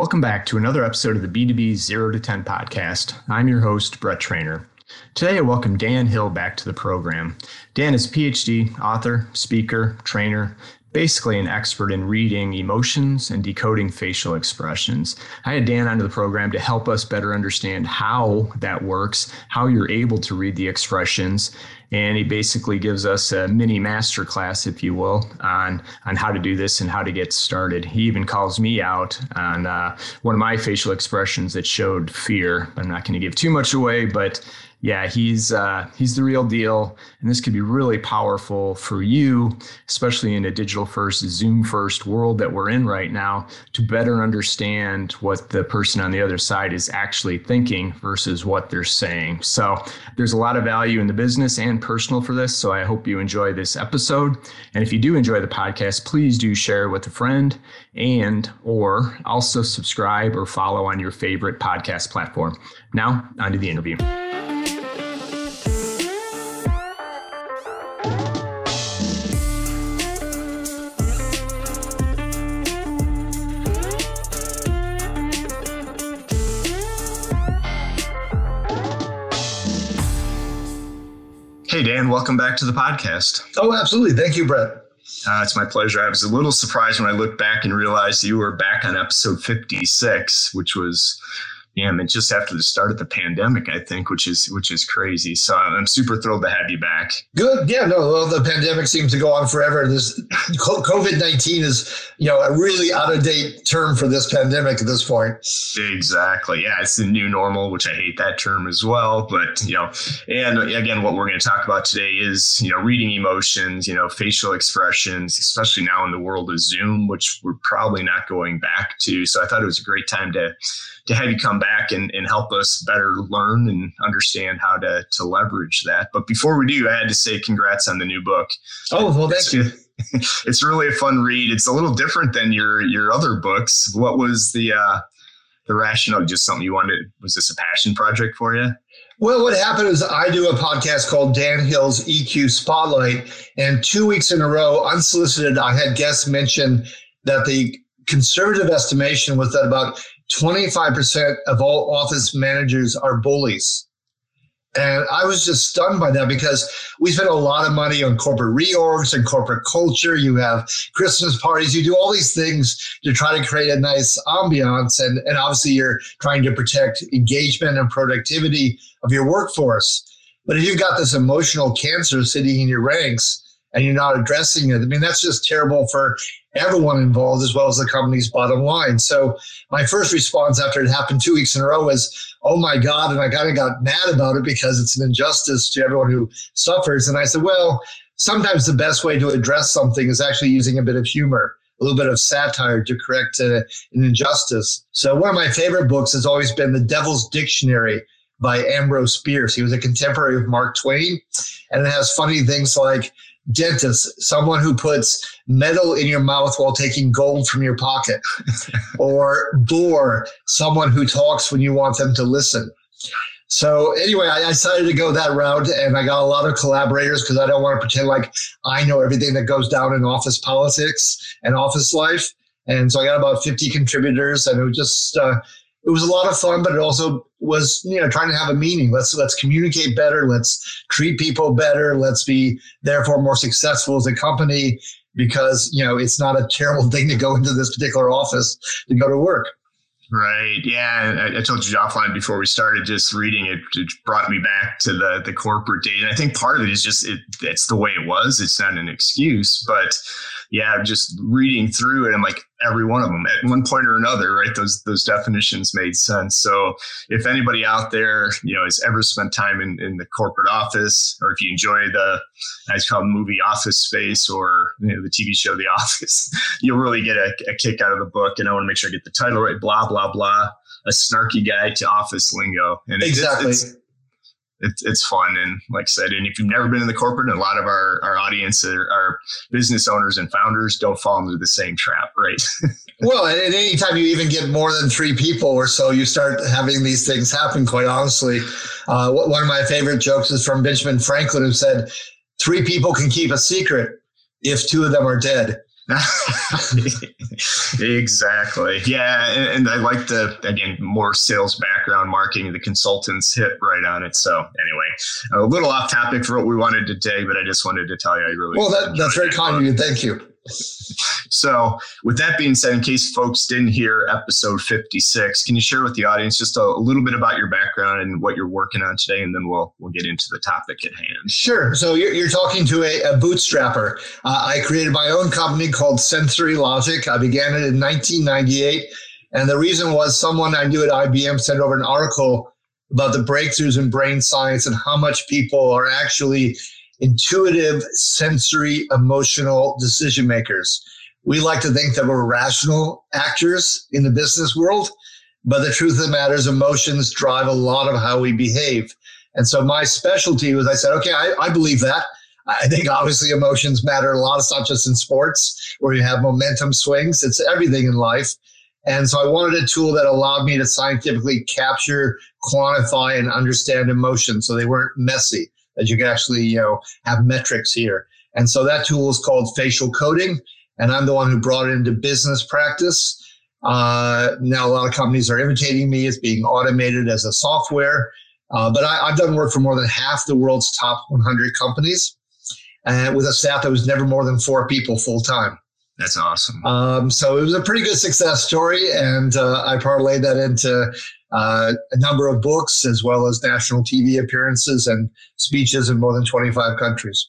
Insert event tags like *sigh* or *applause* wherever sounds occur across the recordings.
Welcome back to another episode of the B2B 0 to 10 podcast. I'm your host, Brett Trainer. Today, I welcome Dan Hill back to the program. Dan is a PhD, author, speaker, trainer, basically an expert in reading emotions and decoding facial expressions. I had Dan onto the program to help us better understand how that works, how you're able to read the expressions, and he basically gives us a mini master class, if you will, on on how to do this and how to get started. He even calls me out on uh, one of my facial expressions that showed fear. I'm not going to give too much away, but yeah, he's uh, he's the real deal, and this could be really powerful for you, especially in a digital first, Zoom first world that we're in right now, to better understand what the person on the other side is actually thinking versus what they're saying. So there's a lot of value in the business and personal for this. So I hope you enjoy this episode, and if you do enjoy the podcast, please do share with a friend, and or also subscribe or follow on your favorite podcast platform. Now, on to the interview. Dan, welcome back to the podcast. Oh, absolutely. Thank you, Brett. Uh, it's my pleasure. I was a little surprised when I looked back and realized you were back on episode 56, which was yeah, I mean, just after the start of the pandemic, I think, which is which is crazy. So I'm super thrilled to have you back. Good. Yeah. No. Well, the pandemic seems to go on forever. This COVID nineteen is, you know, a really out of date term for this pandemic at this point. Exactly. Yeah, it's the new normal, which I hate that term as well. But you know, and again, what we're going to talk about today is you know reading emotions, you know, facial expressions, especially now in the world of Zoom, which we're probably not going back to. So I thought it was a great time to to have you come back and, and help us better learn and understand how to, to leverage that. But before we do, I had to say congrats on the new book. Oh, well, thank it's, you. *laughs* It's really a fun read. It's a little different than your your other books. What was the uh, the rationale? Just something you wanted? Was this a passion project for you? Well, what happened is I do a podcast called Dan Hill's EQ Spotlight, and two weeks in a row, unsolicited, I had guests mention that the conservative estimation was that about 25% of all office managers are bullies. And I was just stunned by that because we spend a lot of money on corporate reorgs and corporate culture. You have Christmas parties, you do all these things to try to create a nice ambiance. And, and obviously, you're trying to protect engagement and productivity of your workforce. But if you've got this emotional cancer sitting in your ranks and you're not addressing it, I mean, that's just terrible for everyone involved as well as the company's bottom line. So my first response after it happened two weeks in a row was, oh my God. And I kind of got mad about it because it's an injustice to everyone who suffers. And I said, well, sometimes the best way to address something is actually using a bit of humor. A little bit of satire to correct a, an injustice. So, one of my favorite books has always been The Devil's Dictionary by Ambrose Bierce. He was a contemporary of Mark Twain, and it has funny things like dentist, someone who puts metal in your mouth while taking gold from your pocket, *laughs* or bore, someone who talks when you want them to listen. So anyway, I decided to go that route, and I got a lot of collaborators because I don't want to pretend like I know everything that goes down in office politics and office life. And so I got about 50 contributors, and it was just uh, it was a lot of fun, but it also was you know trying to have a meaning. Let's let's communicate better. Let's treat people better. Let's be therefore more successful as a company because you know it's not a terrible *laughs* thing to go into this particular office to go to work. Right. Yeah. I, I, told you offline before we started just reading it, it brought me back to the, the corporate data. And I think part of it is just, it, it's the way it was. It's not an excuse, but yeah, just reading through it, I'm like, every one of them at one point or another, right? Those those definitions made sense. So if anybody out there, you know, has ever spent time in, in the corporate office, or if you enjoy the as called movie Office Space or you know, the TV show The *laughs* Office, you'll really get a, a kick out of the book. And I want to make sure I get the title right. Blah blah blah. A snarky guide to office lingo. And exactly. It's, it's, it's, it's fun. And like I said, and if you've never been in the corporate, a lot of our, our audience are, are business owners and founders, don't fall into the same trap, right? *laughs* well, and anytime you even get more than three people or so, you start having these things happen, quite honestly. Uh, one of my favorite jokes is from Benjamin Franklin, who said, Three people can keep a secret if two of them are dead. *laughs* exactly. Yeah, and, and, I like the again more sales background, marketing. The consultants hit right on it. So anyway, a little off topic for what we wanted today, but I just wanted to tell you I really well. That, that's very kind of you. Thank you. So, with that being said, in case folks didn't hear episode 56, can you share with the audience just a, a, little bit about your background and what you're working on today, and then we'll we'll get into the topic at hand. Sure. So you're, you're talking to a, a bootstrapper. Uh, I created my own company called Sensory Logic. I began it in 1998, and the reason was someone I knew at IBM sent over an article about the breakthroughs in brain science and how much people are actually intuitive, sensory, emotional decision makers. We like to think that we're rational actors in the business world, but the truth of the matter is emotions drive a lot of how we behave. And so my specialty was I said, okay, I, I believe that. I think obviously emotions matter a lot. It's not just in sports where you have momentum swings, it's everything in life. And so I wanted a tool that allowed me to scientifically capture, quantify, and understand emotions so they weren't messy that you can actually you know have metrics here. And so that tool is called facial coding, and I'm the one who brought it into business practice. Uh, now a lot of companies are imitating me. It's being automated as a software, uh, but I, have done work for more than half the world's top 100 companies, and with a staff that was never more than four people full time. That's awesome. Um, so it was a pretty good success story, and uh, I parlayed that into uh, a number of books as well as national TV appearances and speeches in more than 25 countries.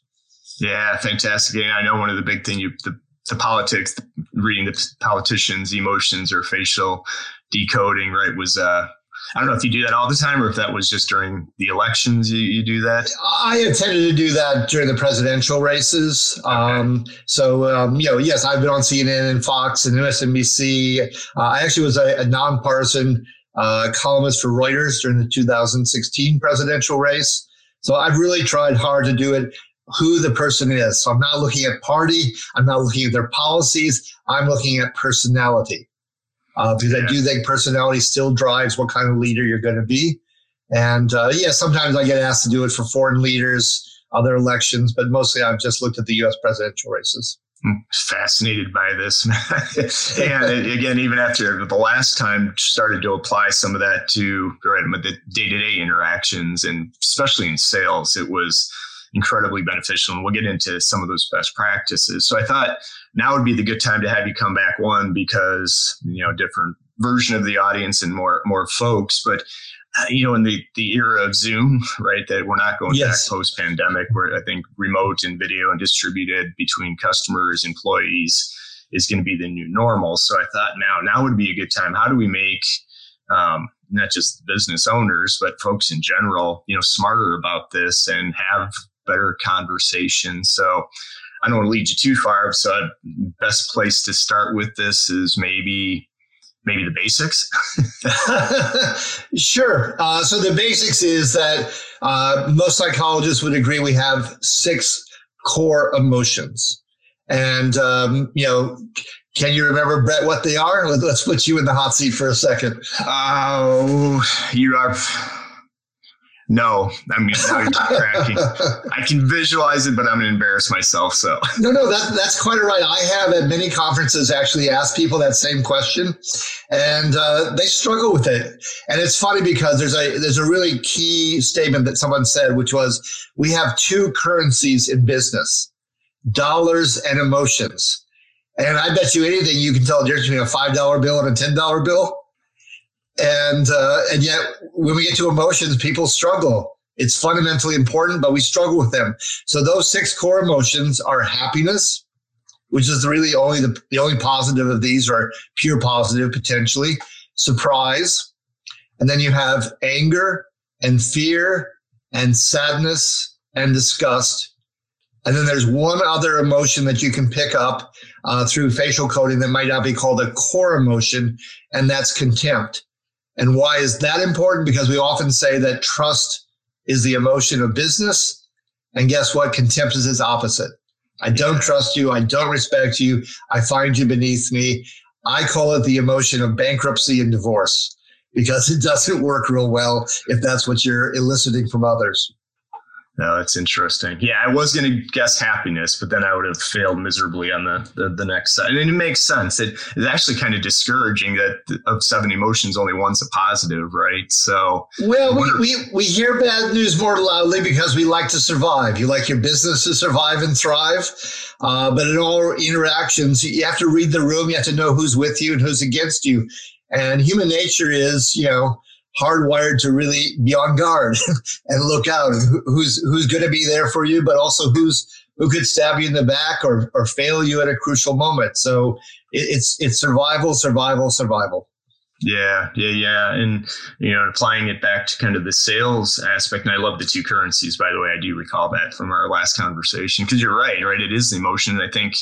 Yeah, fantastic. And I know one of the big thing you the, the politics, reading the politicians' emotions or facial decoding, right, was uh, I don't know if you do that all the time or if that was just during the elections you, you do that. I have tended to do that during the presidential races. Okay. Um, so, um, you know, yes, I've been on CNN and Fox and MSNBC. Uh, I actually was a, a nonpartisan uh, columnist for Reuters during the 2016 presidential race. So I've really tried hard to do it who the person is. So I'm not looking at party. I'm not looking at their policies. I'm looking at personality. Uh, because yeah. I do think personality still drives what kind of leader you're going to be. And uh, yeah, sometimes I get asked to do it for foreign leaders, other elections, but mostly I've just looked at the US presidential races fascinated by this. *laughs* and again, even after the last time, started to apply some of that to right, the day to day interactions, and especially in sales, it was incredibly beneficial. And we'll get into some of those best practices. So I thought now would be the good time to have you come back. One because you know different version of the audience and more more folks, but you know, in the, the era of Zoom, right, that we're not going yes. back post pandemic, where I think remote and video and distributed between customers, employees is going to be the new normal. So I thought now, now would be a good time. How do we make um, not just business owners, but folks in general, you know, smarter about this and have better conversations? So I don't want to lead you too far. So best place to start with this is maybe maybe the basics? *laughs* sure. Uh, so the basics is that uh, most psychologists would agree we have six core emotions. And, um, you know, can you remember, Brett, what they are? Let's put you in the hot seat for a second. Oh, you are no, I mean. I can visualize it, but I'm to embarrass myself. So no, no, that, that's quite all right. I have at many conferences actually asked people that same question, and uh, they struggle with it. And it's funny because there's a there's a really key statement that someone said, which was, "We have two currencies in business: dollars and emotions." And I bet you anything you can tell the difference between a five dollar bill and a ten dollar bill and uh, and yet when we get to emotions, people struggle. It's fundamentally important, but we struggle with them. So those six core emotions are happiness, which is really only the, the only positive of these, or pure positive potentially. Surprise, and then you have anger and fear and sadness and disgust. And then there's one other emotion that you can pick up uh, through facial coding that might not be called a core emotion, and that's contempt. And why is that important? Because we often say that trust is the emotion of business. And guess what? Contempt is its opposite. I don't trust you. I don't respect you. I find you beneath me. I call it the emotion of bankruptcy and divorce because it doesn't work real well if that's what you're eliciting from others. No, that's interesting. Yeah, I was going to guess happiness, but then I would have failed miserably on the, the, the next side. And it makes sense. It, it's actually kind of discouraging that of seven emotions, only one's a positive, right? So, well, we, we, we hear bad news more loudly because we like to survive. You like your business to survive and thrive. Uh, but in all interactions, you have to read the room. You have to know who's with you and who's against you. And human nature is, you know, hardwired to really be on guard *laughs* and look out who's who's going to be there for you, but also who's who could stab you in the back or or fail you at a crucial moment. So it, it's it's survival, survival, survival. Yeah, yeah, yeah. And, you know, applying it back to kind of the sales aspect. And I love the two currencies, by the way. I do recall that from our last conversation because you're right, right? It is emotion. I think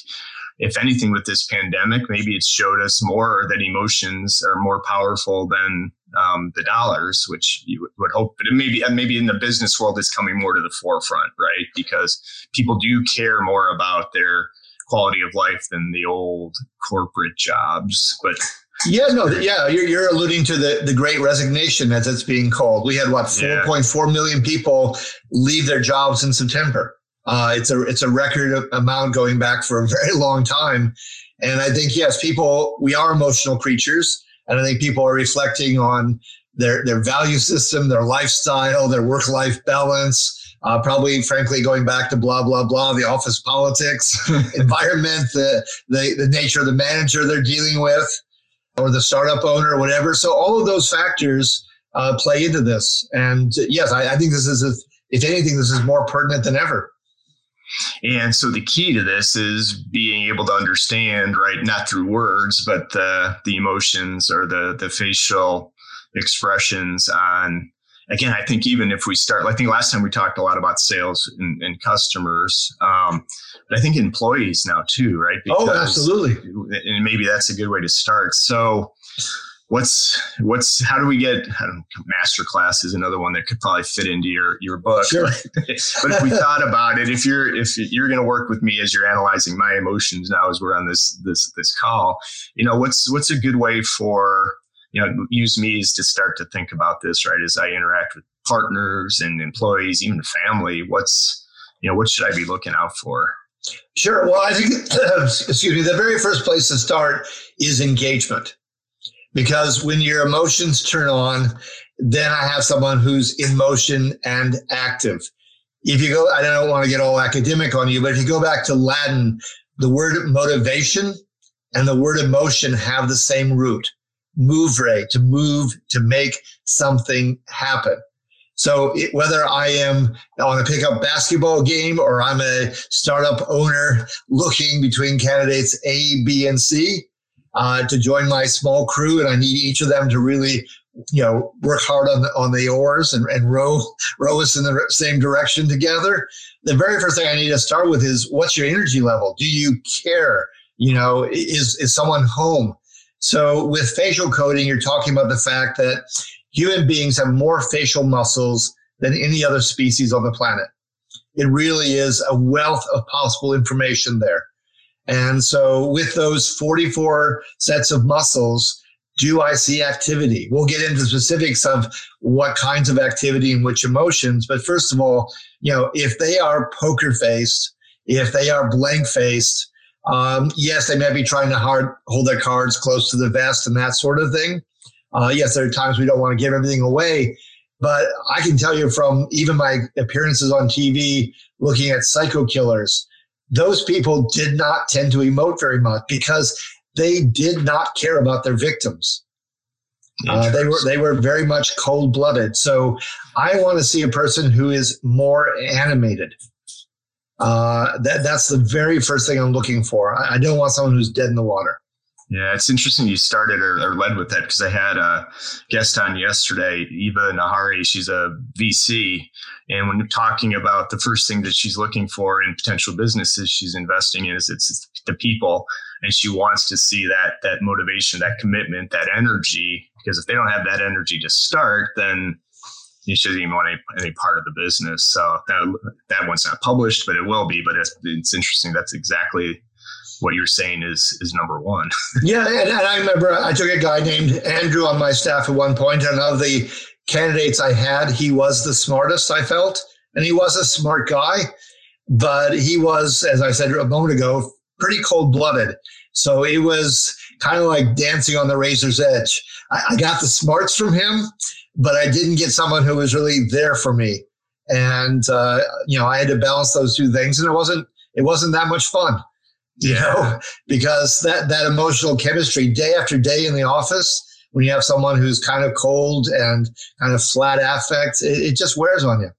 if anything with this pandemic, maybe it's showed us more that emotions are more powerful than um, the dollars, which you would hope. But maybe maybe in the business world, it's coming more to the forefront, right? Because people do care more about their quality of life than the old corporate jobs. But *laughs* yeah, no, yeah, you're, you're alluding to the, the great resignation as it's being called. We had what 4.4 yeah. million people leave their jobs in September. Uh, it's a it's a record amount going back for a very long time, and I think yes, people we are emotional creatures, and I think people are reflecting on their their value system, their lifestyle, their work life balance. Uh, probably, frankly, going back to blah blah blah, the office politics, *laughs* environment, the, the the nature of the manager they're dealing with, or the startup owner, or whatever. So all of those factors uh, play into this. And yes, I, I think this is, a, if anything, this is more pertinent than ever. And so the key to this is being able to understand, right, not through words, but the the emotions or the the facial expressions on again, I think even if we start, I think last time we talked a lot about sales and, and customers, um, but I think employees now too, right? Oh, because, oh, absolutely. And maybe that's a good way to start. So, what's what's how do we get master class is another one that could probably fit into your your book. Sure. *laughs* but if we thought about it if you're if you're going to work with me as you're analyzing my emotions now as we're on this this this call you know what's what's a good way for you know use me as to start to think about this right? As i interact with partners and employees even family what's you know what should i be looking out for? Sure. Well i think *clears throat* excuse me the very first place to start is engagement because when your emotions turn on, then I have someone who's in motion and active. If you go, I don't want to get all academic on you, but if you go back to Latin, the word motivation and the word emotion have the same root. Movere, to move, to make something happen. So it, whether I am on a pickup basketball game or I'm a startup owner looking between candidates A, B, and C, uh, to join my small crew, and I need each of them to really, you know, work hard on the, on the oars and, and row *laughs* row us in the same direction together. The very first thing I need to start with is what's your energy level? Do you care? You know, is is someone home? So with facial coding, you're talking about the fact that human beings have more facial muscles than any other species on the planet. It really is a wealth of possible information there. And so, with those 44 sets of muscles, do I see activity? We'll get into specifics of what kinds of activity and which emotions. But first of all, you know, if they are poker faced, if they are blank faced, um, yes, they may be trying to hard, hold their cards close to the vest and that sort of thing. Uh, yes, there are times we don't want to give everything away. But I can tell you from even my appearances on TV looking at psycho killers, those people did not tend to emote very much because they did not care about their victims. Uh, they were they were very much cold blooded. So I want to see a person who is more animated. Uh, that that's the very first thing I'm looking for. I, I don't want someone who's dead in the water. Yeah, it's interesting you started or, or led with that because I had a guest on yesterday, Eva Nahari. She's a VC. And when talking about the first thing that she's looking for in potential businesses she's investing in is it's, it's the people. And she wants to see that that motivation, that commitment, that energy. Because if they don't have that energy to start, then you shouldn't even want any, any part of the business. So that that one's not published, but it will be. But it's, it's interesting. That's exactly what you're saying is is number one. *laughs* yeah, and, and, I remember I took a guy named Andrew on my staff at one point, and of the candidates I had, he was the smartest. I felt And he was a smart guy, but he was, as I said a moment ago, pretty cold blooded. So it was kind of like dancing on the razor's edge. I, I got the smarts from him, but I didn't get someone who was really there for me. And uh, you know, I had to balance those two things, and it wasn't it wasn't that much fun, you yeah. know, because that that emotional chemistry day after day in the office when you have someone who's kind of cold and kind of flat affect, it, it just wears on you.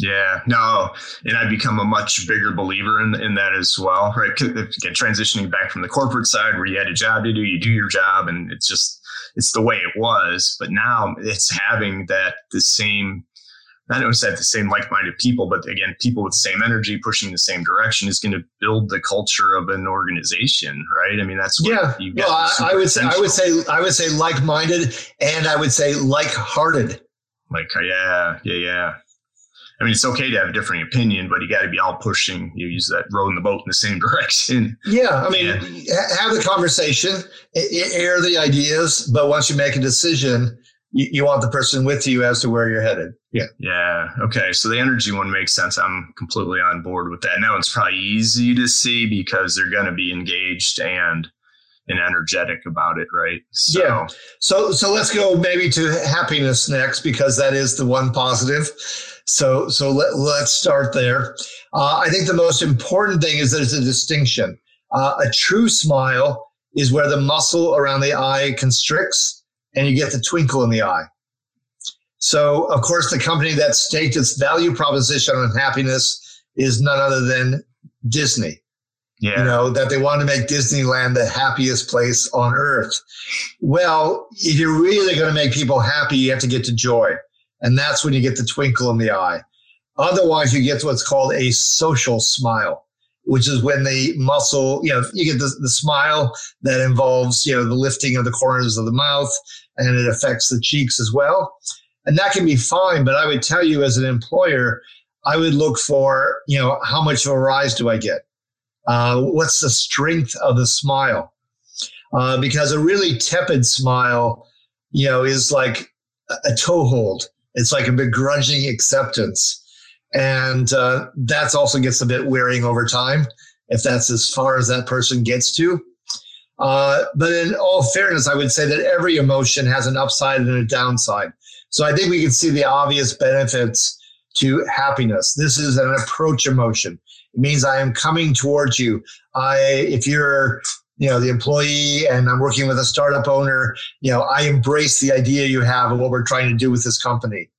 Yeah, no, and I become a much bigger believer in in that as well. Right, again, transitioning back from the corporate side where you had a job to do, you do your job, and it's just it's the way it was. But now it's having that the same not said the same like-minded people, but again, people with the same energy pushing the same direction is going to build the culture of an organization, right? I mean, that's yeah. well, I, I would say, I would say, I would say like-minded, and I would say like-hearted. Like, uh, yeah, yeah, yeah. I mean, it's okay to have a different opinion, but you got to be all pushing. You use that rowing the boat in the same *laughs* direction. Yeah, I mean, yeah. have the conversation, air the ideas, but once you make a decision, you, you want the person with you as to where you're headed. Yeah. Yeah. Okay. So the energy one makes sense. I'm completely on board with that. Now it's probably easy to see because they're going to be engaged and and energetic about it, right? So, yeah. So so let's go maybe to happiness next because that is the one positive. So so let, let's start there. Uh, I think the most important thing is there's a distinction. Uh, a true smile is where the muscle around the eye constricts and you get the twinkle in the eye. So, of course, the company that staked its value proposition on happiness is none other than Disney. Yeah. You know, that they want to make Disneyland the happiest place on earth. Well, if you're really going to make people happy, you have to get to joy. And that's when you get the twinkle in the eye. Otherwise, you get what's called a social smile which is when the muscle, you know, you get the, the smile that involves, you know, the lifting of the corners of the mouth and it affects the cheeks as well. And that can be fine. But I would tell you as an employer, I would look for, you know, how much of a rise do I get? Uh, what's the strength of the smile? Uh, because a really tepid smile, you know, is like a toehold. It's like a begrudging acceptance. And uh, that's also gets a bit wearing over time if that's as far as that person gets to. Uh, but in all fairness, I would say that every emotion has an upside and a downside. So I think we can see the obvious benefits to happiness. This is an approach emotion. It means I am coming towards you. I, if you're, you know, the employee and I'm working with a startup owner, you know, I embrace the idea you have of what we're trying to do with this company.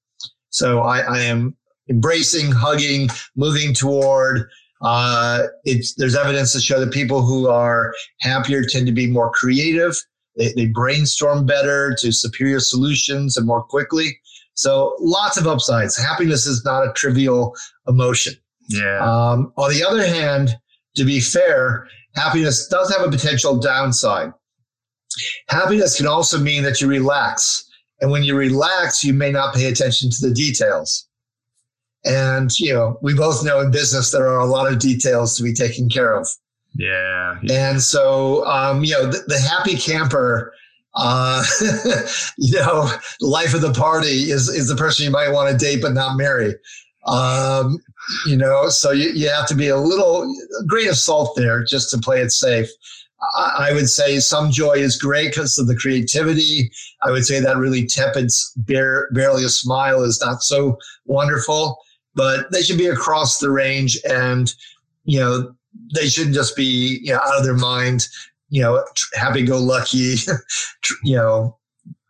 So I, I am embracing, hugging, moving toward. Uh, it's, there's evidence to show that people who are happier tend to be more creative. They, they brainstorm better to superior solutions and more quickly. So lots of upsides. Happiness is not a trivial emotion. Yeah. Um, on the other hand, to be fair, happiness does have a potential downside. Happiness can also mean that you relax. And when you relax, you may not pay attention to the details. And, you know, we both know in business there are a lot of details to be taken care of. Yeah. And so, um, you know, the, the happy camper, uh, *laughs* you know, life of the party is, is the person you might want to date but not marry. Um, you know, so you, you have to be a little a grain of salt there just to play it safe. I, I would say some joy is great because of the creativity. I would say that really tepid, bare, barely a smile is not so wonderful but they should be across the range and, you know, they shouldn't just be, you know, out of their mind, you know, happy go lucky, *laughs* you know,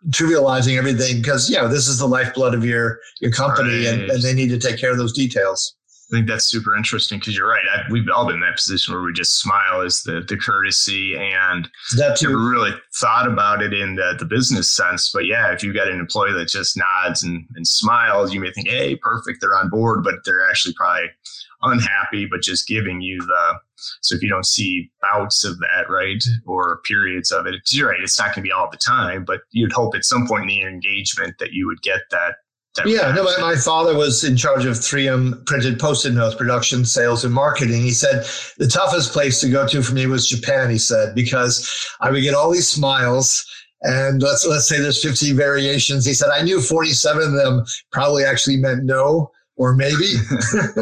trivializing everything because, you know, this is the lifeblood of your, your company right. and, and they need to take care of those details. I think that's super interesting because you're right. I, we've all been in that position where we just smile as the, the courtesy and that never really thought about it in the, the business sense. But yeah, if you've got an employee that just nods and, and smiles, you may think, hey, perfect, they're on board, but they're actually probably unhappy, but just giving you the. So if you don't see bouts of that, right, or periods of it, you're right. It's not going to be all the time, but you'd hope at some point in the engagement that you would get that yeah, no, my, my father was in charge of 3M printed post-it notes, production, sales, and marketing. He said the toughest place to go to for me was Japan. He said because I would get all these smiles, and let's let's say there's 50 variations. He said I knew 47 of them probably actually meant no, or maybe. *laughs*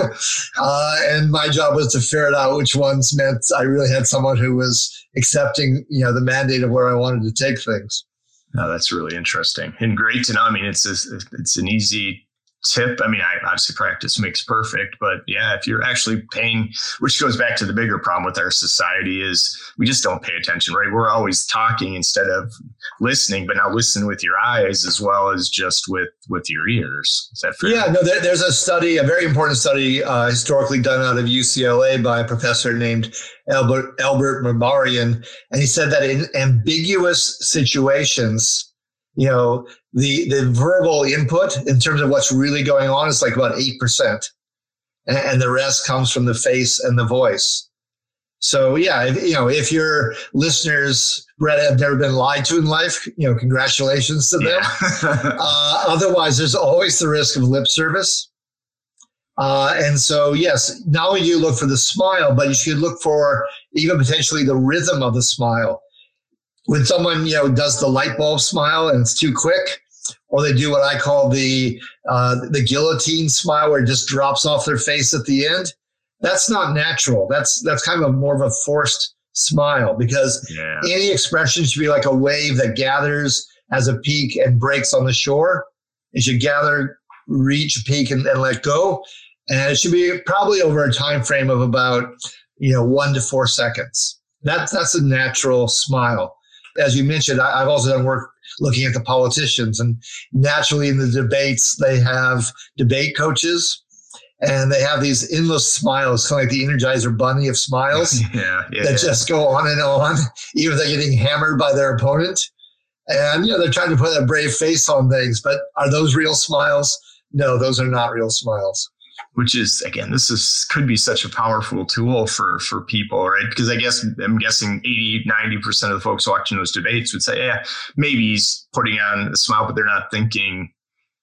uh, and my job was to figure out which ones meant I really had someone who was accepting, you know, the mandate of where I wanted to take things. That's really interesting and great to know. I mean, it's a, it's an easy tip. I mean, I obviously practice makes perfect, but yeah, if you're actually paying, which goes back to the bigger problem with our society is we just don't pay attention, right? We're always talking instead of listening, but now listen with your eyes as well as just with with your ears. Is that fair? Yeah, no. There, there's a study, a very important study, uh, historically done out of UCLA by a professor named Albert Albert Mehrabian, and he said that in ambiguous situations you know, the the verbal input in terms of what's really going on is like about eight percent, and, the rest comes from the face and the voice. So yeah, if, you know, if your listeners, Brett, have never been lied to in life, you know, congratulations to them. Yeah. *laughs* *laughs* uh, otherwise, there's always the risk of lip service. Uh, and so, yes, not only do you look for the smile, but you should look for even potentially the rhythm of the smile when someone you know does the light bulb smile and it's too quick, or they do what I call the uh, the guillotine smile, where it just drops off their face at the end. That's not natural. That's that's kind of a, more of a forced smile because yeah. any expression should be like a wave that gathers as a peak and breaks on the shore. It should gather, reach peak, and, and let go. And it should be probably over a time frame of about you know one to four seconds. That's that's a natural smile as you mentioned, I, have also done work looking at the politicians, and naturally in the debates they have debate coaches, and they have these endless smiles, kind of like the Energizer Bunny of smiles, *laughs* yeah, yeah, that yeah. just go on and on, *laughs* even if they're getting hammered by their opponent. And you know they're trying to put a brave face on things, but are those real smiles? No, those are not real smiles which is again this is could be such a powerful tool for for people right because i guess i'm guessing 80 90% of the folks watching those debates would say yeah maybe he's putting on a smile but they're not thinking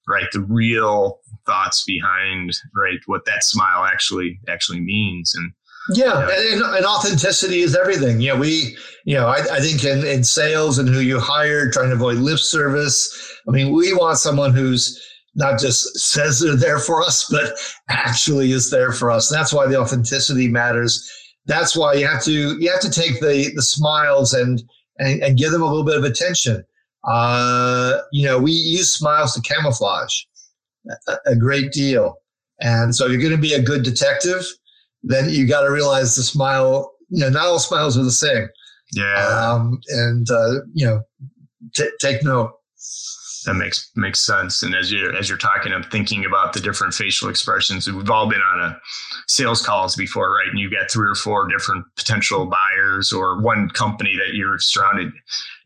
right the real thoughts behind right what that smile actually actually means and yeah, and, and, authenticity is everything. Yeah, we, you know, I, I think in, in sales and who you hire, trying to avoid lip service. I mean, we want someone who's not just says they're there for us, but actually is there for us. That's why the authenticity matters. That's why you have to you have to take the the smiles and and, and give them a little bit of attention. Uh, you know, we use smiles to camouflage a, a great deal. And so, if you're going to be a good detective, then you got to realize the smile. You know, not all smiles are the same. Yeah. Um, and uh, you know, t- take note that makes makes sense. And as you're as you're talking, I'm thinking about the different facial expressions. We've all been on a sales calls before, right? And you've got three or four different potential buyers or one company that you're surrounded,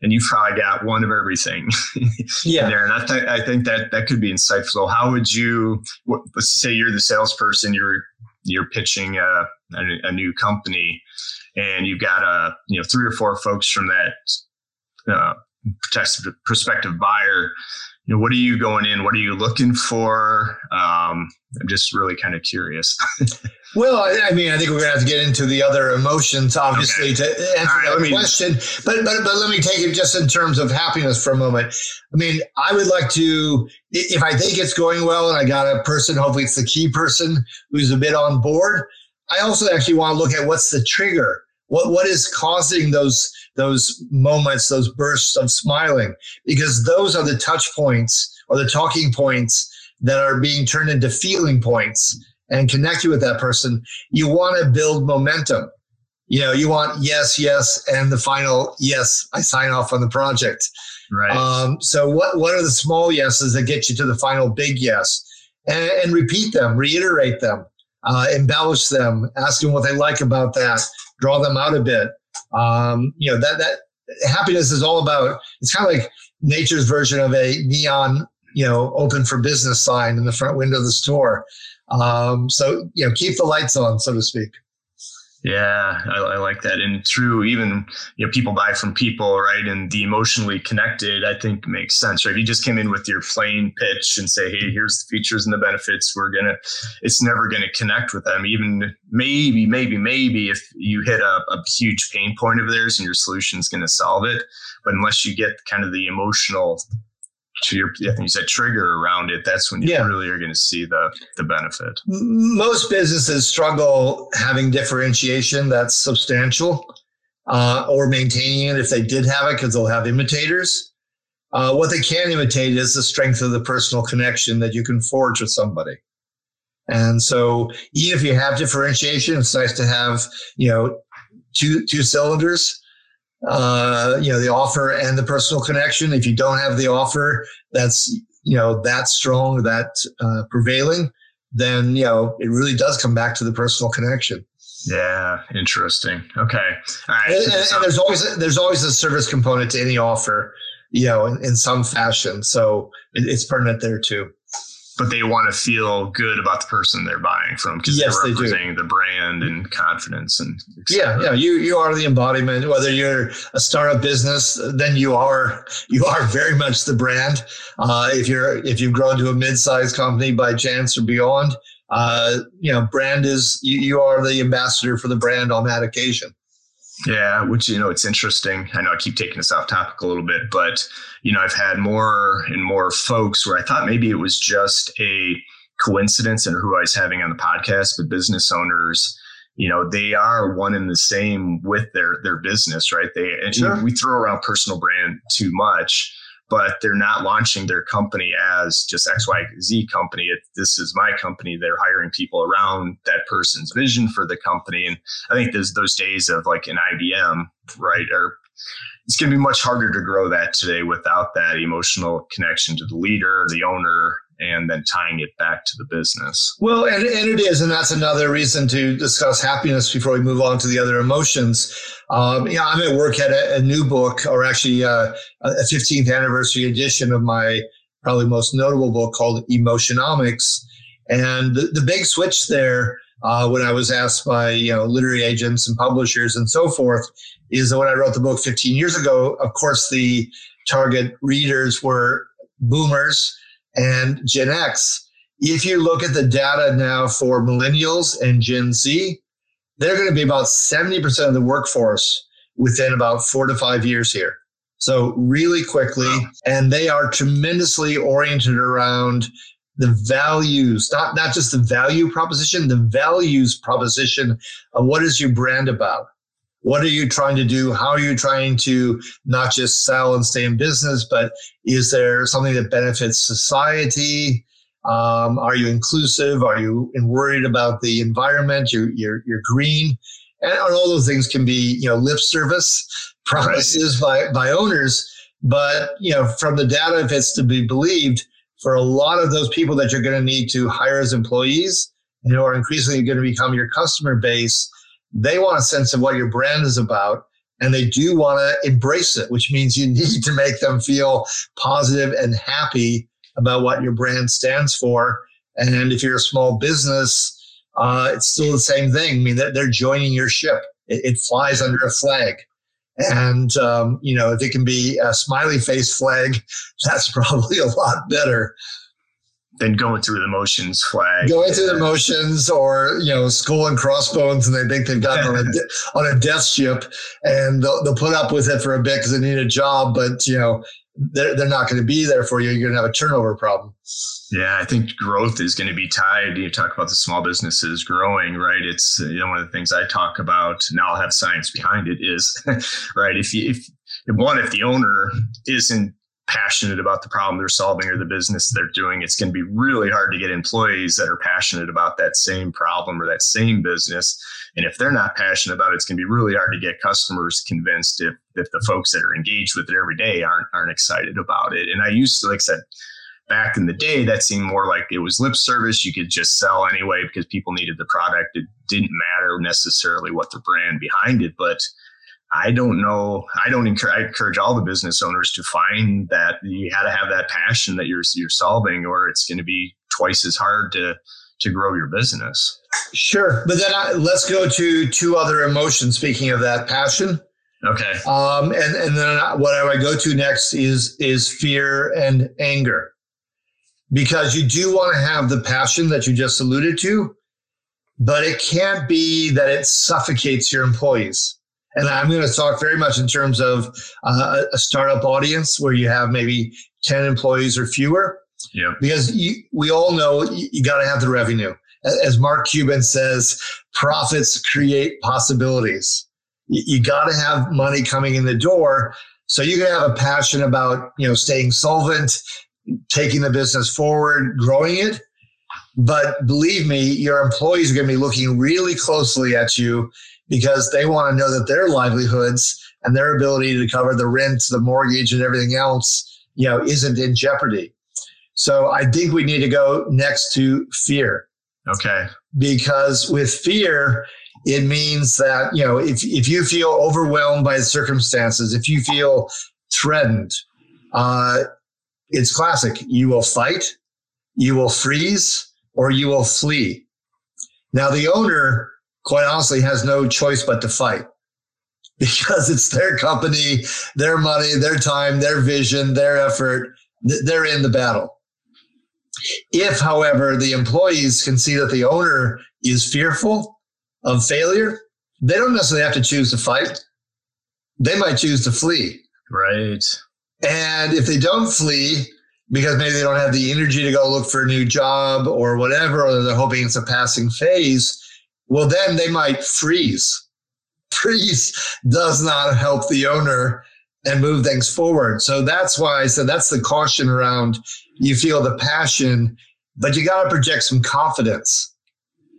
and you've probably got one of everything. *laughs* yeah. there, and I, th- I think that that could be insightful. How would you? Let's say you're the salesperson. You're you're pitching a, a, a new company, and you've got a you know three or four folks from that. Uh, prospective buyer you know what are you going in? What are you looking for? Um, i'm just really kind of curious. *laughs* Well I, I, mean i think we're to have to get into the other emotions obviously okay. to answer right, that me, question. But, but but let me take it just in terms of happiness for a moment. I mean i would like to if i think it's going well and i got a person hopefully it's the key person who's a bit on board i also actually want to look at what's the trigger? What what is causing those those moments, those bursts of smiling, because those are the touch points or the talking points that are being turned into feeling points and connected with that person. You want to build momentum. You know, you want yes, yes, and the final yes, I sign off on the project. Right. Um, so what what are the small yeses that get you to the final big yes? And, and repeat them, reiterate them, uh, embellish them, ask them what they like about that, draw them out a bit. Um, you know, that, that happiness is all about, it's kind of like nature's version of a neon, you know, open for business sign in the front window of the store. Um, so, you know, keep the lights on, so to speak. Yeah, I, I, like that. And true, even you know, people buy from people, right? And the emotionally connected, I think, makes sense, right? If you just came in with your plain pitch and say, "Hey, here's the features and the benefits," we're gonna, it's never gonna connect with them. Even maybe, maybe, maybe if you hit a, a huge pain point of theirs and your solution's gonna solve it, but unless you get kind of the emotional to your, I think you said trigger around it, that's when you yeah. really are going to see the the benefit. Most businesses struggle having differentiation that's substantial, uh, or maintaining it if they did have it because they'll have imitators. Uh, what they can imitate is the strength of the personal connection that you can forge with somebody. And so, even if you have differentiation, it's nice to have you know two two cylinders uh, you know, the offer and the personal connection. If you don't have the offer that's, you know, that strong, that uh, prevailing, then, you know, it really does come back to the personal connection. Yeah, interesting. Okay. All right. And, and, and there's always there's always a service component to any offer, you know, in, in some fashion. So it, it's pertinent there too but they want to feel good about the person they're buying from because yes, they're representing the brand and confidence and yeah yeah you you are the embodiment. Whether you're a startup business then you are you are very much the brand. Uh, if you're if you've grown to a mid-sized company by chance or beyond uh, you know brand is you, you are the ambassador for the brand on that occasion yeah, which you know it's interesting. I know I keep taking us off topic a little bit, but you know I've had more and more folks where I thought maybe it was just a coincidence and who I was having on the podcast, but business owners, you know, they are one and the same with their their business, right? They and sure. we throw around personal brand too much but they're not launching their company as just XYZ company. It, this is my company. They're hiring people around that person's vision for the company. And I think there's those days of like an IBM, right? Or it's going to be much harder to grow that today without that emotional connection to the leader, the owner, and then tying it back to the business. Well, and, and it is. And that's another reason to discuss happiness before we move on to the other emotions. Um, yeah, I'm at work at a, a new book, or actually uh, a 15th anniversary edition of my probably most notable book called Emotionomics. And the, the big switch there, uh, when I was asked by you know literary agents and publishers and so forth, is that when I wrote the book 15 years ago, of course the target readers were boomers and Gen X. If you look at the data now for millennials and Gen Z, they're going to be about 70% of the workforce within about four to five years here. So, really quickly, and they are tremendously oriented around the values, not, not just the value proposition, the values proposition of what is your brand about? What are you trying to do? How are you trying to not just sell and stay in business, but is there something that benefits society? Um, are you inclusive? Are you worried about the environment? You're, you're, you're green. And all those things can be, you know, lip service *laughs* promises by, by owners. But, you know, from the data, if it's to be believed, for a lot of those people that you're going to need to hire as employees and who are increasingly going to become your customer base, they want a sense of what your brand is about and they do want to embrace it, which means you *laughs* need to make them feel positive and happy about what your brand stands for. And if you're a small business, uh, it's still the same thing. I mean, they're, they're joining your ship. It, it, flies under a flag. And, um, you know, if it can be a smiley face flag, *laughs* that's probably a lot better than going through the motions flag. Going through the uh, motions or, you know, skull and crossbones and they think they've gotten on a, *laughs* on a death ship and they'll, they'll put up with it for a bit because they need a job, but, you know, they're, they're not going to be there for you. You're going to have a turnover problem. Yeah, I think growth is going to be tied. You talk about the small businesses growing, right? It's you know one of the things I talk about. Now I'll have science behind it. Is *laughs* right if you if one if the owner isn't passionate about the problem they're solving or the business they're doing, it's going to be really hard to get employees that are passionate about that same problem or that same business. And if they're not passionate about it, it's going to be really hard to get customers convinced if, if the folks that are engaged with it every day aren't, aren't excited about it. And I used to, like I said, back in the day, that seemed more like it was lip service. You could just sell anyway because people needed the product. It didn't matter necessarily what the brand behind it, but I don't know. I don't encourage, I encourage all the business owners to find that you got to have that passion that you're you're solving, or it's going to be twice as hard to to grow your business. Sure, but then I, let's go to two other emotions. Speaking of that passion, okay. Um, and and then what I go to next is is fear and anger, because you do want to have the passion that you just alluded to, but it can't be that it suffocates your employees And I'm going to talk very much in terms of uh, a startup audience where you have maybe 10 employees or fewer. Yeah. Because you, we all know you, you got to have the revenue. As Mark Cuban says, profits create possibilities. You, you got to have money coming in the door. So you can have a passion about, you know, staying solvent, taking the business forward, growing it. But believe me, your employees are going to be looking really closely at you because they want to know that their livelihoods and their ability to cover the rent, the mortgage, and everything else, you know, isn't in jeopardy. So I think we need to go next to fear. Okay. Because with fear, it means that, you know, if, if you feel overwhelmed by the circumstances, if you feel threatened, uh, it's classic. You will fight, you will freeze, or you will flee. Now, the owner, quite honestly, has no choice but to fight *laughs* because it's their company, their money, their time, their vision, their effort. They're in the battle. If, however, the employees can see that the owner is fearful of failure, they don't necessarily have to choose to fight. They might choose to flee. Right. And if they don't flee, because maybe they don't have the energy to go look for a new job or whatever, or they're hoping it's a passing phase, well, then they might freeze. Freeze does not help the owner and move things forward. So that's why I said that's the caution around you feel the passion, but you got to project some confidence.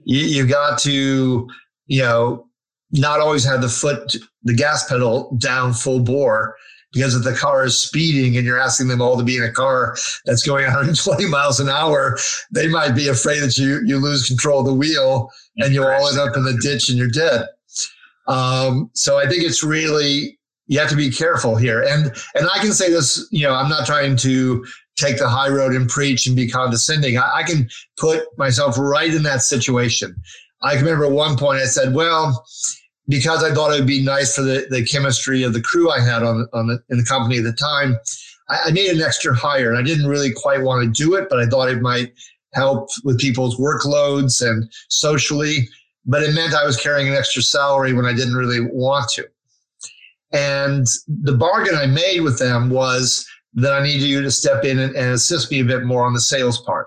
You, you got to, you know, not always have the foot, the gas pedal down full bore because if the car is speeding and you're asking them all to be in a car that's going *laughs* 120 miles an hour, they might be afraid that you you lose control of the wheel and you all end up in the ditch and you're dead. Um, so I think it's really you have to be careful here. And and I can say this, you know, I'm not trying to take the high road and preach and be condescending. I, I can put myself right in that situation. I can remember at one point I said, well, because I thought it would be nice for the, the chemistry of the crew I had on, on the, in the company at the time, I, I needed an extra hire. And I didn't really quite want to do it, but I thought it might help with people's workloads and socially. But it meant I was carrying an extra salary when I didn't really want to. And the bargain I made with them was that I needed you to step in and, and assist me a bit more on the sales part.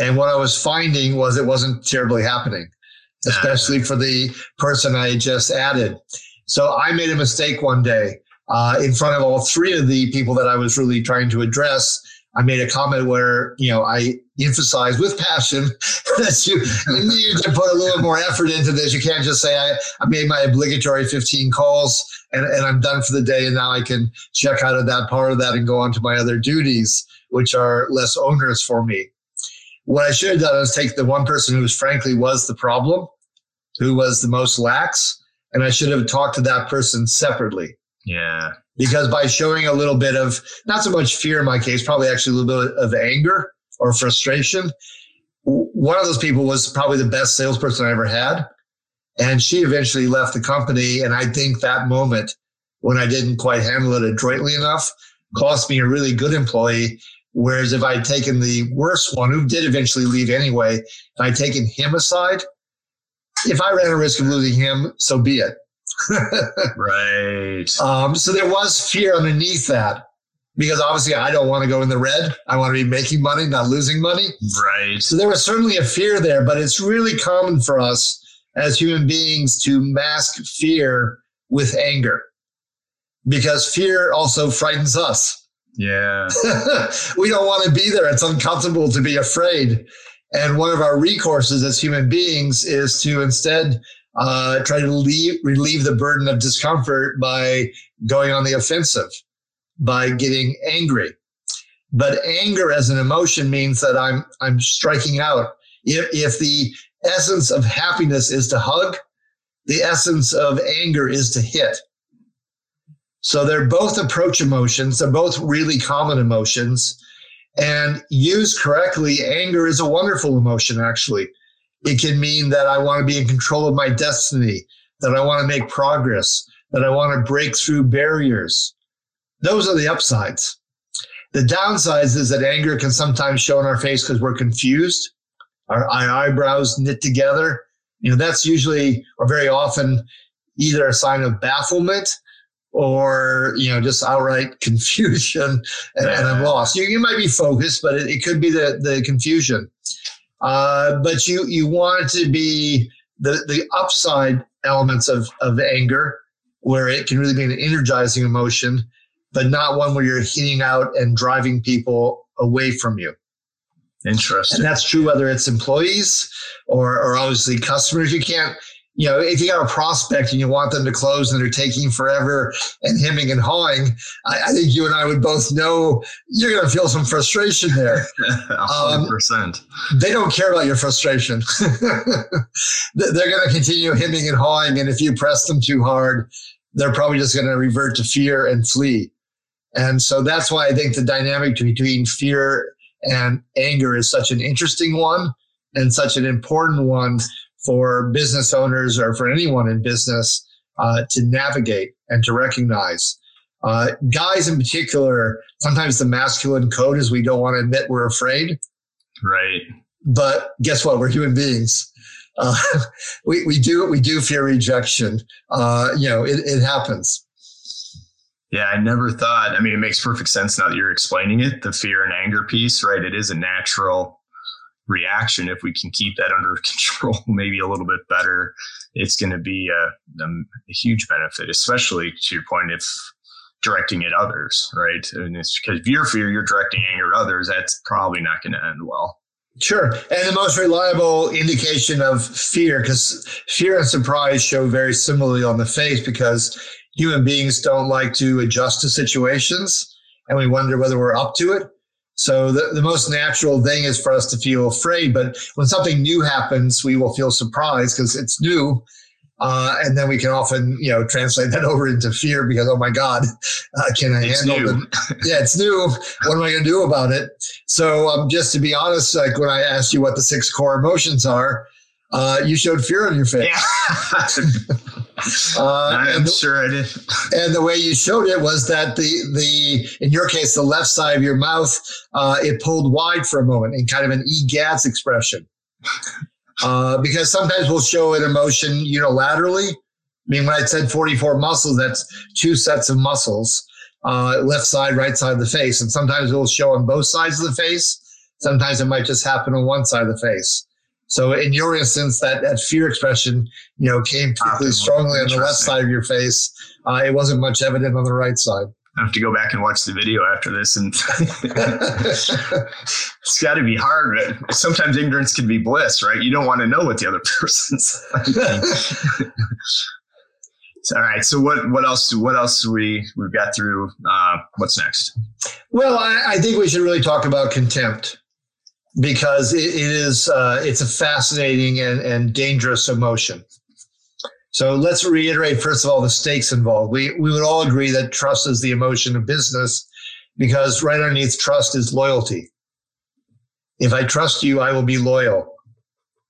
And what I was finding was it wasn't terribly happening especially for the person I just added. So I made a mistake one day uh, in front of all three of the people that I was really trying to address. I made a comment where, you know, I emphasized with passion *laughs* that you, you need to put a little more effort into this. You can't just say, I, I made my obligatory 15 calls and, and I'm done for the day. And now I can check out of that part of that and go on to my other duties, which are less onerous for me. What I should have done is take the one person who was frankly was the problem who was the most lax. And I should have talked to that person separately. Yeah. Because by showing a little bit of, not so much fear in my case, probably actually a little bit of anger or frustration. One of those people was probably the best salesperson I ever had. And she eventually left the company. And I think that moment when I didn't quite handle it adroitly enough cost me a really good employee. Whereas if I'd taken the worst one, who did eventually leave anyway, if I'd taken him aside, if I ran a risk of losing him, so be it. *laughs* right. Um, so there was fear underneath that because obviously I don't want to go in the red. I want to be making money, not losing money. Right. So there was certainly a fear there, but it's really common for us as human beings to mask fear with anger because fear also frightens us. Yeah. *laughs* we don't want to be there. It's uncomfortable to be afraid. And one of our recourses as human beings is to instead uh, try to leave, relieve the burden of discomfort by going on the offensive, by getting angry. But anger as an emotion means that I'm I'm striking out. If, if the essence of happiness is to hug, the essence of anger is to hit. So they're both approach emotions. They're both really common emotions. And used correctly, anger is a wonderful emotion, actually. It can mean that I want to be in control of my destiny, that I want to make progress, that I want to break through barriers. Those are the upsides. The downsides is that anger can sometimes show in our face because we're confused, our, our eyebrows knit together. You know, that's usually or very often either a sign of bafflement or you know just outright *laughs* confusion and, and I'm lost. You, you might be focused, but it, it could be the the confusion. Uh, but you you want to be the the upside elements of of anger, where it can really be an energizing emotion, but not one where you're hitting out and driving people away from you. Interesting. And that's true whether it's employees or, or obviously customers. You can't you know, if you got a prospect and you want them to close and they're taking forever and hemming and hawing, I, I think you and I would both know you're going to feel some frustration there. *laughs* 100%. Um, they don't care about your frustration. *laughs* they're going to continue hemming and hawing. And if you press them too hard, they're probably just going to revert to fear and flee. And so that's why I think the dynamic between fear and anger is such an interesting one and such an important one for business owners or for anyone in business uh, to navigate and to recognize. Uh, guys in particular, sometimes the masculine code is we don't want to admit we're afraid. Right. But guess what? We're human beings. Uh, *laughs* we, we do we do fear rejection. Uh, you know, it, it happens. Yeah, I never thought. I mean, it makes perfect sense now that you're explaining it. The fear and anger piece, right? It is a natural reaction, if we can keep that under *laughs* control, maybe a little bit better, it's going to be a, a, a, huge benefit, especially to your point, if directing at others, right? And it's because if you're fear, you're directing anger at others, that's probably not going to end well. Sure. And the most reliable indication of fear, because fear and surprise show very similarly on the face because human beings don't like to adjust to situations and we wonder whether we're up to it. So the, the most natural thing is for us to feel afraid. But when something new happens, we will feel surprised because it's new. Uh, and then we can often, you know, translate that *laughs* over into fear because, oh my God, uh, can I it's handle it? *laughs* yeah, it's new. What am I going to do about it? So, um, just to be honest, like when I asked you what the six core emotions are, uh, you showed fear on your face. Yeah. *laughs* *laughs* uh, I'm sure I did. *laughs* And the way you showed it was that the the in your case the left side of your mouth uh, it pulled wide for a moment in kind of an egads expression. Uh, because sometimes we'll show an emotion unilaterally. I mean, when I said 44 muscles, that's two sets of muscles, uh, left side, right side of the face. And sometimes it will show on both sides of the face. Sometimes it might just happen on one side of the face. So in your instance, that, that fear expression, you know, came particularly strongly on the left side of your face. Uh, it wasn't much evident on the right side. I have to go back and watch the video after this, and *laughs* *laughs* it's got to be hard. Sometimes ignorance can be bliss, right? You don't want to know what the other *laughs* person's All right. So what what else what else we we've got through? Uh, what's next? Well, I, I think we should really talk about contempt because it, it is uh, it's a fascinating and, and dangerous emotion. So let's reiterate first of all the stakes involved. We we would all agree that trust is the emotion of business because right underneath trust is loyalty. If I trust you, I will be loyal.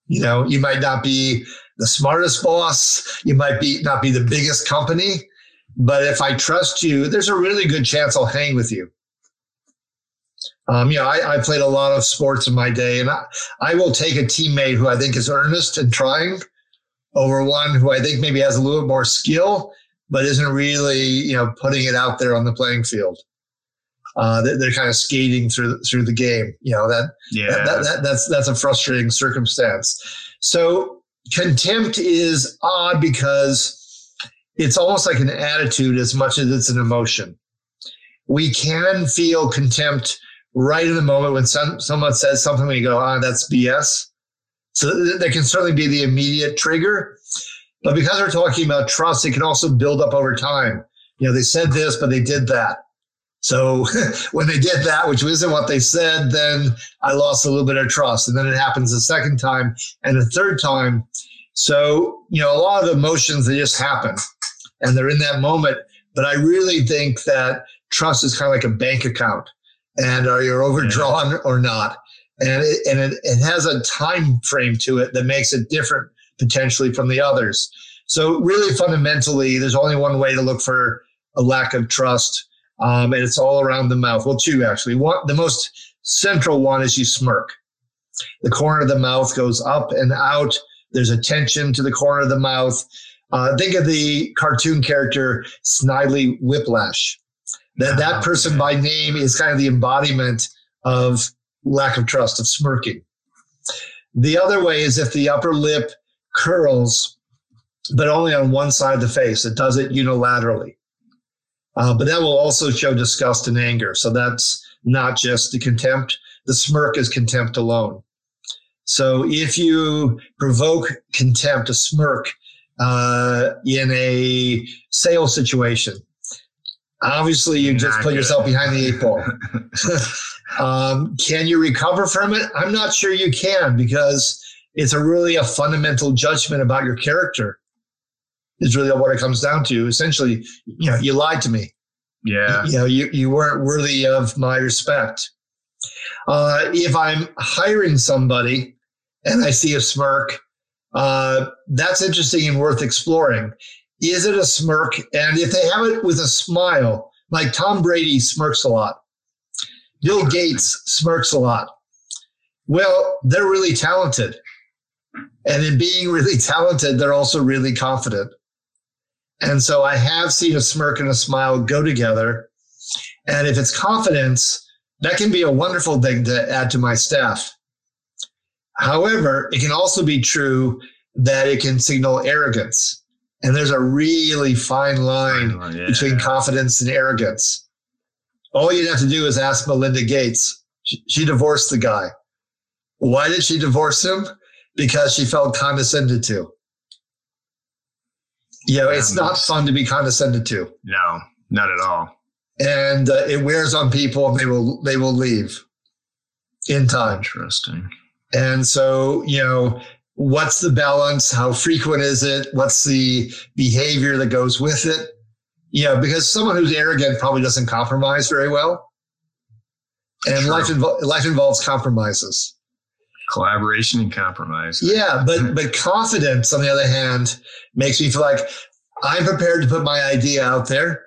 You know, you might not be the smartest boss, you might be not be the biggest company, but if I trust you, there's a really good chance I'll hang with you. Um, you know, I, I, played a lot of sports in my day, and I, I will take a teammate who I think is earnest and trying over one who I think maybe has a little bit more skill, but isn't really, you know, putting it out there on the playing field. Uh, they're, they're, kind of skating through through the game. You know that, yeah. That, that, that, that's that's a frustrating circumstance. So contempt is odd because it's almost like an attitude as much as it's an emotion. We can feel contempt right in the moment when some, someone says something, we go, ah, that's BS. So th- there can certainly be the immediate trigger. But because we're talking about trust, it can also build up over time. You know, they said this, but they did that. So *laughs* when they did that, which wasn't what they said, then I lost a little bit of trust. And then it happens a second time and a third time. So, you know, a lot of emotions, they just happen and they're in that moment. But I really think that trust is kind of like a bank account and are you overdrawn or not? And it, and it, it has a time frame to it that makes it different potentially from the others. So really fundamentally, there's only one way to look for a lack of trust. Um, and it's all around the mouth. Well, two actually. One, the most central one is you smirk. The corner of the mouth goes up and out. There's a tension to the corner of the mouth. Uh, think of the cartoon character Snidely Whiplash. That that person by name is kind of the embodiment of lack of trust, of smirking. The other way is if the upper lip curls, but only on one side of the face. It does it unilaterally. Uh, but that will also show disgust and anger. So that's not just the contempt. The smirk is contempt alone. So if you provoke contempt, a smirk, uh, in a sales situation, obviously you just put yourself behind the eight ball. *laughs* um, can you recover from it? I'm not sure you can because it's a really a fundamental judgment about your character. Is really what it comes down to. Essentially, you know, you lied to me. Yeah. You, you know, you, you weren't worthy of my respect. Uh, if I'm hiring somebody and I see a smirk, uh, that's interesting and worth exploring. Is it a smirk? And if they have it with a smile, like Tom Brady smirks a lot, Bill Gates smirks a lot. Well, they're really talented. And in being *laughs* really talented, they're also really confident. And so I have seen a smirk and a smile go together. And if it's confidence, that can be a wonderful thing to add to my staff. However, it can also be true that it can signal arrogance. And there's a really fine line yeah. between confidence and arrogance. All you'd have to do is ask Melinda Gates. She, she divorced the guy. Why did she divorce him? Because she felt condescended to. You know, it's not fun to be condescended to. No, not at all. And uh, it wears on people, and they will they will leave in time. Interesting. And so, you know, what's the balance? How frequent is it? What's the behavior that goes with it? Know, because someone who's arrogant probably doesn't compromise very well. And True. life, invo- life involves compromises collaboration and compromise. Yeah, but *laughs* but confidence, on the other hand, makes me feel like I'm prepared to put my idea out there.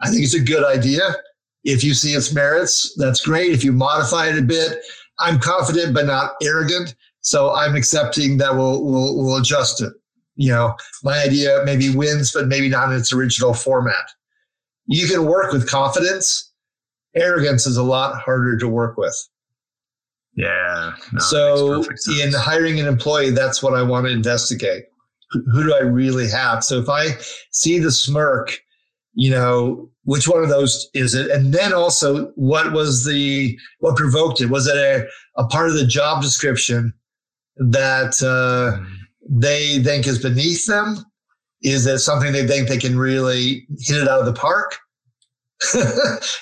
I think it's a good idea. If you see its merits, that's great. If you modify it a bit, I'm confident but not arrogant. So I'm accepting that we'll we'll, we'll adjust it. You know, my idea maybe wins, but maybe not in its original format. You can work with confidence. Arrogance is a lot harder to work with. Yeah. No, so in hiring an employee, that's what I want to investigate. Who do I really have? So if I see the smirk, you know, which one of those is it? And then also, what was the what provoked it? Was it a, a part of the job description that uh, they think is beneath them? Is it something they think they can really hit it out of the park? *laughs*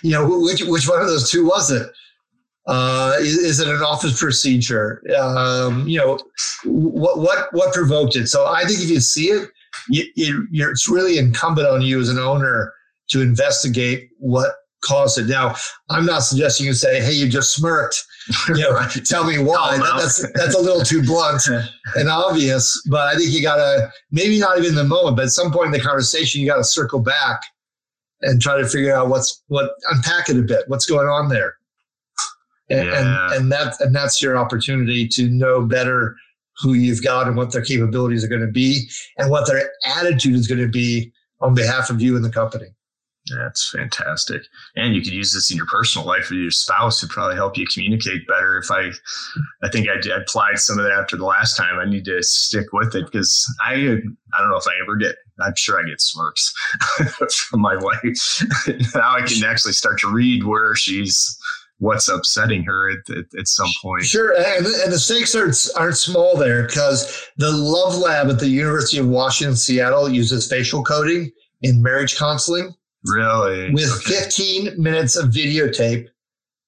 you know, which which one of those two was it? Uh, is, is, it an office procedure? Um, you know, what what what provoked it? So I think if you see it, you, you, it's really incumbent on you as an owner to investigate what caused it. Now, I'm not suggesting you say, "Hey, you just smirked." *laughs* You know, tell me why. Oh, that, that's that's a little too blunt *laughs* and obvious. But I think you gotta maybe not even in the moment, but at some point in the conversation, you got to circle back and try to figure out what's what unpack it a bit. What's going on there? and, yeah. and and that's and that's your opportunity to know better who you've got and what their capabilities are going to be and what their attitude is going to be on behalf of you and the company. That's fantastic. And you could use this in your personal life with your spouse to probably help you communicate better. If I, I think I, I applied some of that after the last time. I need to stick with it because I, I don't know if I ever get. I'm sure I get smirks *laughs* from my wife. *laughs* now I can actually start to read where she's what's upsetting her at, at, at some point. Sure, and, and the stakes aren't, aren't small there because the Love Lab at the University of Washington Seattle uses facial coding in marriage counseling. Really? With okay. 15 minutes of videotape,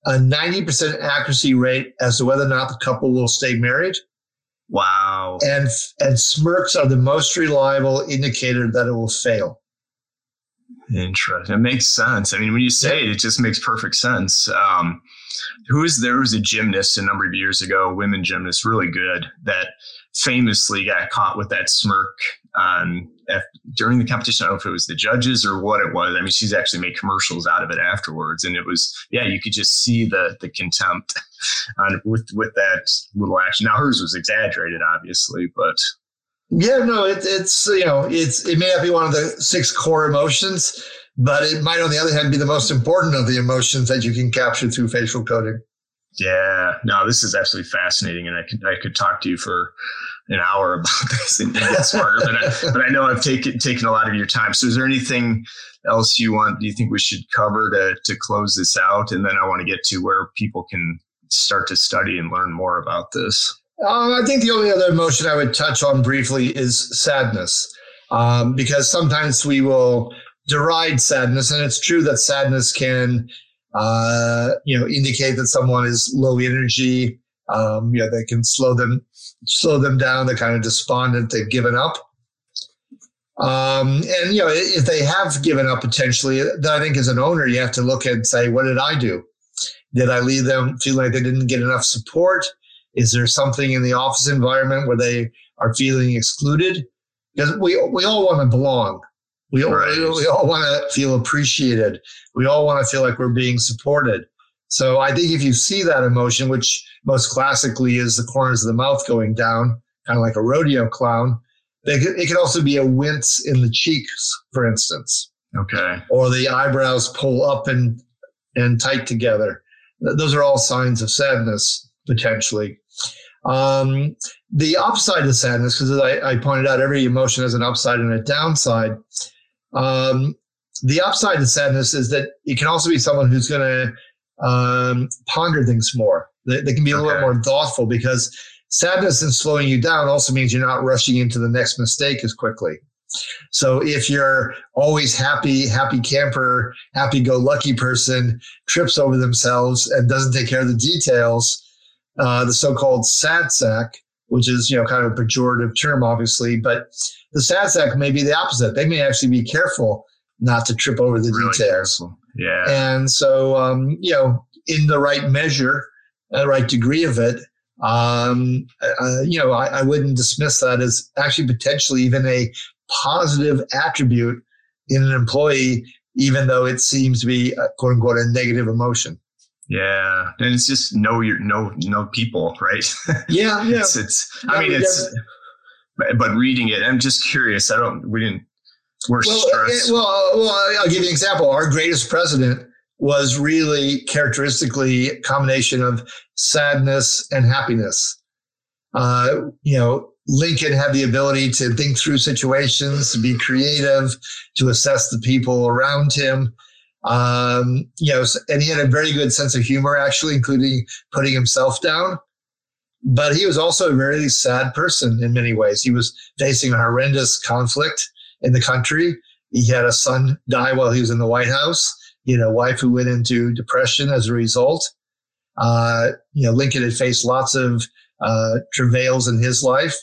a 90% accuracy rate as to whether or not the couple will stay married. Wow. And and smirks are the most reliable indicator that it will fail. Interesting. It makes sense. I mean, when you say it, it just makes perfect sense. Um, who is there was a gymnast a number of years ago, women gymnast, really good, that famously got caught with that smirk um, during the competition. I don't know if it was the judges or what it was. I mean, she's actually made commercials out of it afterwards, and it was yeah, you could just see the the contempt *laughs* on with with that little action. Now hers was exaggerated, obviously, but Yeah, no, it, it's you know, it's it may not be one of the six core emotions, but it might, on the other hand, be the most important of the emotions that you can capture through facial coding. Yeah, no, this is absolutely fascinating, and I could I could talk to you for an hour about *laughs* this and get smarter. but I, but I know I've taken taken a lot of your time. So, is there anything else you want? Do you think we should cover to to close this out? And then I want to get to where people can start to study and learn more about this. Um, I think the only other emotion I would touch on briefly is sadness, um, because sometimes we will deride sadness, and it's true that sadness can, uh, you know, indicate that someone is low energy. Um, you know, they can slow them slow them down. They're kind of despondent. They've given up. Um, and you know, if they have given up potentially, then I think as an owner, you have to look and say, what did I do? Did I leave them feeling like they didn't get enough support? Is there something in the office environment where they are feeling excluded? Because we we all want to belong. We all, right. we, we all want to feel appreciated. We all want to feel like we're being supported. So I think if you see that emotion, which most classically is the corners of the mouth going down, kind of like a rodeo clown, it could also be a wince in the cheeks, for instance. Okay. Or the eyebrows pull up and and tight together. Those are all signs of sadness potentially. Um, the upside of sadness, because I, I, pointed out, every emotion has an upside and a downside. Um, the upside of sadness is that it can also be someone who's going to um, ponder things more. They, they can be a okay. little more thoughtful because sadness and slowing you down also means you're not rushing into the next mistake as quickly. So if you're always happy, happy camper, happy go lucky person trips over themselves and doesn't take care of the details, uh, the so-called sad sack, which is you know kind of a pejorative term, obviously, but the sad sack may be the opposite. They may actually be careful not to trip over the really details. Careful. Yeah. And so um, you know, in the right measure, the right degree of it, um, uh, you know, I, I, wouldn't dismiss that as actually potentially even a positive attribute in an employee, even though it seems to be a, quote unquote a negative emotion. Yeah, and it's just know your know know people, right? *laughs* Yeah, yeah. it's, it's I mean, it's but reading it, I'm just curious. I don't. We didn't. We're well, stressed. It, well, well, I'll give you an example. Our greatest president was really characteristically a combination of sadness and happiness. Uh, you know, Lincoln had the ability to think through situations, to be creative, to assess the people around him. Um, you know, and he had a very good sense of humor, actually, including putting himself down. But he was also a very sad person in many ways. He was facing a horrendous conflict in the country. He had a son die while he was in the White House. He had a wife who went into depression as a result. Uh, you know, Lincoln had faced lots of uh, travails in his life.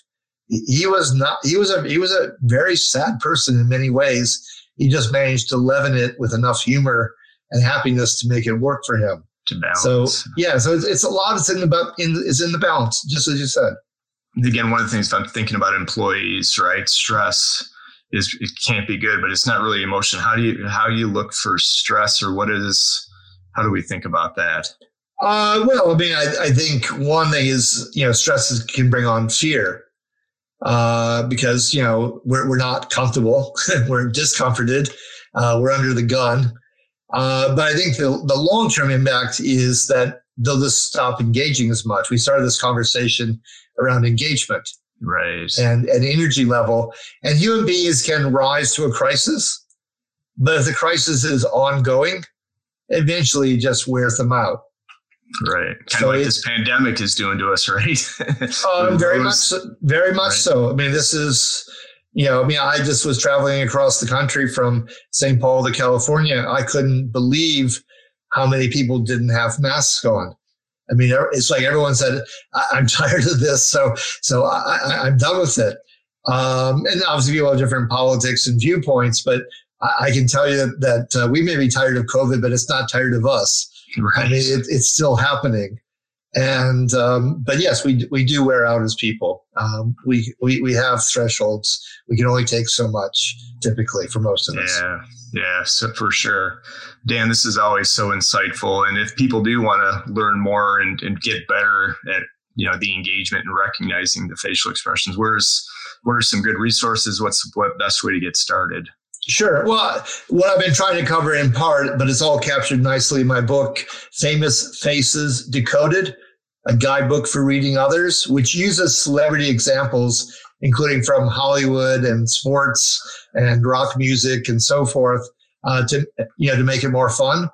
He was not. He was a. He was a very sad person in many ways he just managed to leaven it with enough humor and happiness to make it work for him. To balance. So yeah, so it's, it's a lot. It's in the in is in the balance, just as you said. Again, one of the things I'm thinking about employees, right? Stress is it can't be good, but it's not really emotion. How do you how you look for stress, or what is? How do we think about that? Uh, well, I mean, I, I think one thing is you know stress can bring on fear uh, because you know we're we're not comfortable, *laughs* we're discomforted, uh, we're under the gun. Uh, but I think the the long term impact is that they'll just stop engaging as much. We started this conversation around engagement, right, and and energy level, and human beings can rise to a crisis, but if the crisis is ongoing, eventually it just wears them out. Right. Kind so of like this pandemic is doing to us, *laughs* right? um, very much, very much right. so. I mean, this is, you know, I mean, I just was traveling across the country from St. Paul to California. I couldn't believe how many people didn't have masks on. I mean, it's like everyone said, "I'm *laughs* tired of this," so so I, am done with it. Um, and obviously, people have different politics and viewpoints, but I, I can tell you that uh, we may be tired of COVID, but it's not tired of us. Right. I mean, it, it's still happening. And um, but yes, we we do wear out as people. Um, we, we we have thresholds. We can only take so much typically for most of us. Yeah, yeah, so for sure. Dan, this is always so insightful. And if people do want to learn more and, and get better at you know the engagement and recognizing the facial expressions, where's what are some good resources? What's what best way to get started? Sure. Well, what I've been trying to cover in part, but it's all captured nicely in my book, Famous Faces Decoded, a guidebook for reading others, which uses celebrity examples, including from Hollywood and sports and rock music and so forth, uh, to you know to make it more fun.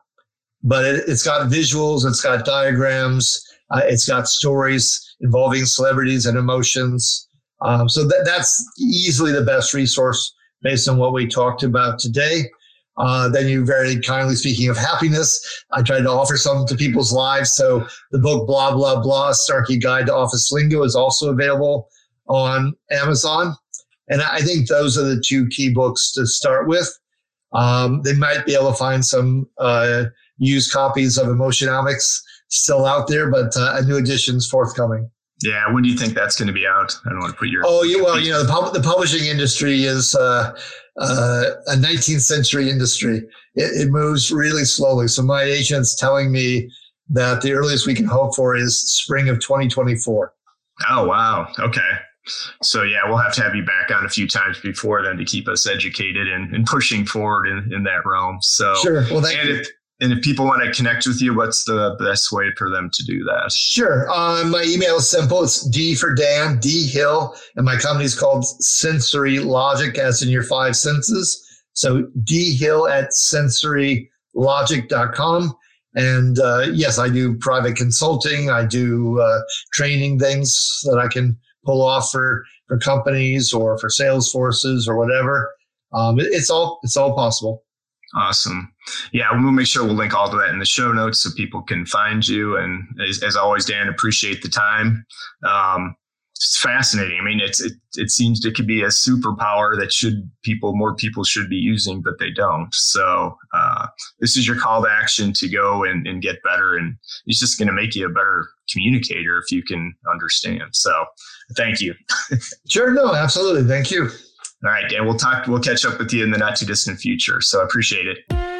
But it, has got visuals, it's got diagrams, uh, it's got stories involving celebrities and emotions. Um, so that, that's easily the best resource based on what we talked about today. Uh, then you very kindly speaking of happiness, I tried to offer some to people's lives. So the book blah blah blah Snarky Guide to Office Lingo is also available on Amazon, and I think those are the two key books to start with. Um, they might be able to find some uh, used copies of Emotionomics still out there, but uh, a new edition is forthcoming. Yeah, when do you think that's going to be out? I don't want to put your. Oh, yeah, well, you know, the, pub- the publishing industry is uh, uh, a 19th century industry. It, it, moves really slowly. So my agent's telling me that the earliest we can hope for is spring of 2024. Oh wow! Okay. So yeah, we'll have to have you back on a few times before then to keep us educated and, and pushing forward in, in that realm. So sure. Well, thank and you. If, and if people want to connect with you, what's the best way for them to do that? Sure. Uh, my email is simple. It's D for Dan, D Hill, and my company is called Sensory Logic, as in your five senses. So D Hill at sensorylogic.com. And uh, yes, I do private consulting. I do uh, training things that I can pull off for, for companies or for sales forces or whatever. Um, it, it's all it's all possible. Awesome. Yeah, we'll make sure we'll link all to that in the show notes so people can find you. And as, as always, Dan, appreciate the time. Um, it's fascinating. I mean, it's it, it seems it could be a superpower that should people more people should be using, but they don't. So uh, this is your call to action to go and, and get better, and it's just going to make you a better communicator if you can understand. So thank you. *laughs* sure. No, absolutely. Thank you. All right, Dan. We'll talk. We'll catch up with you in the not too distant future. So I appreciate it.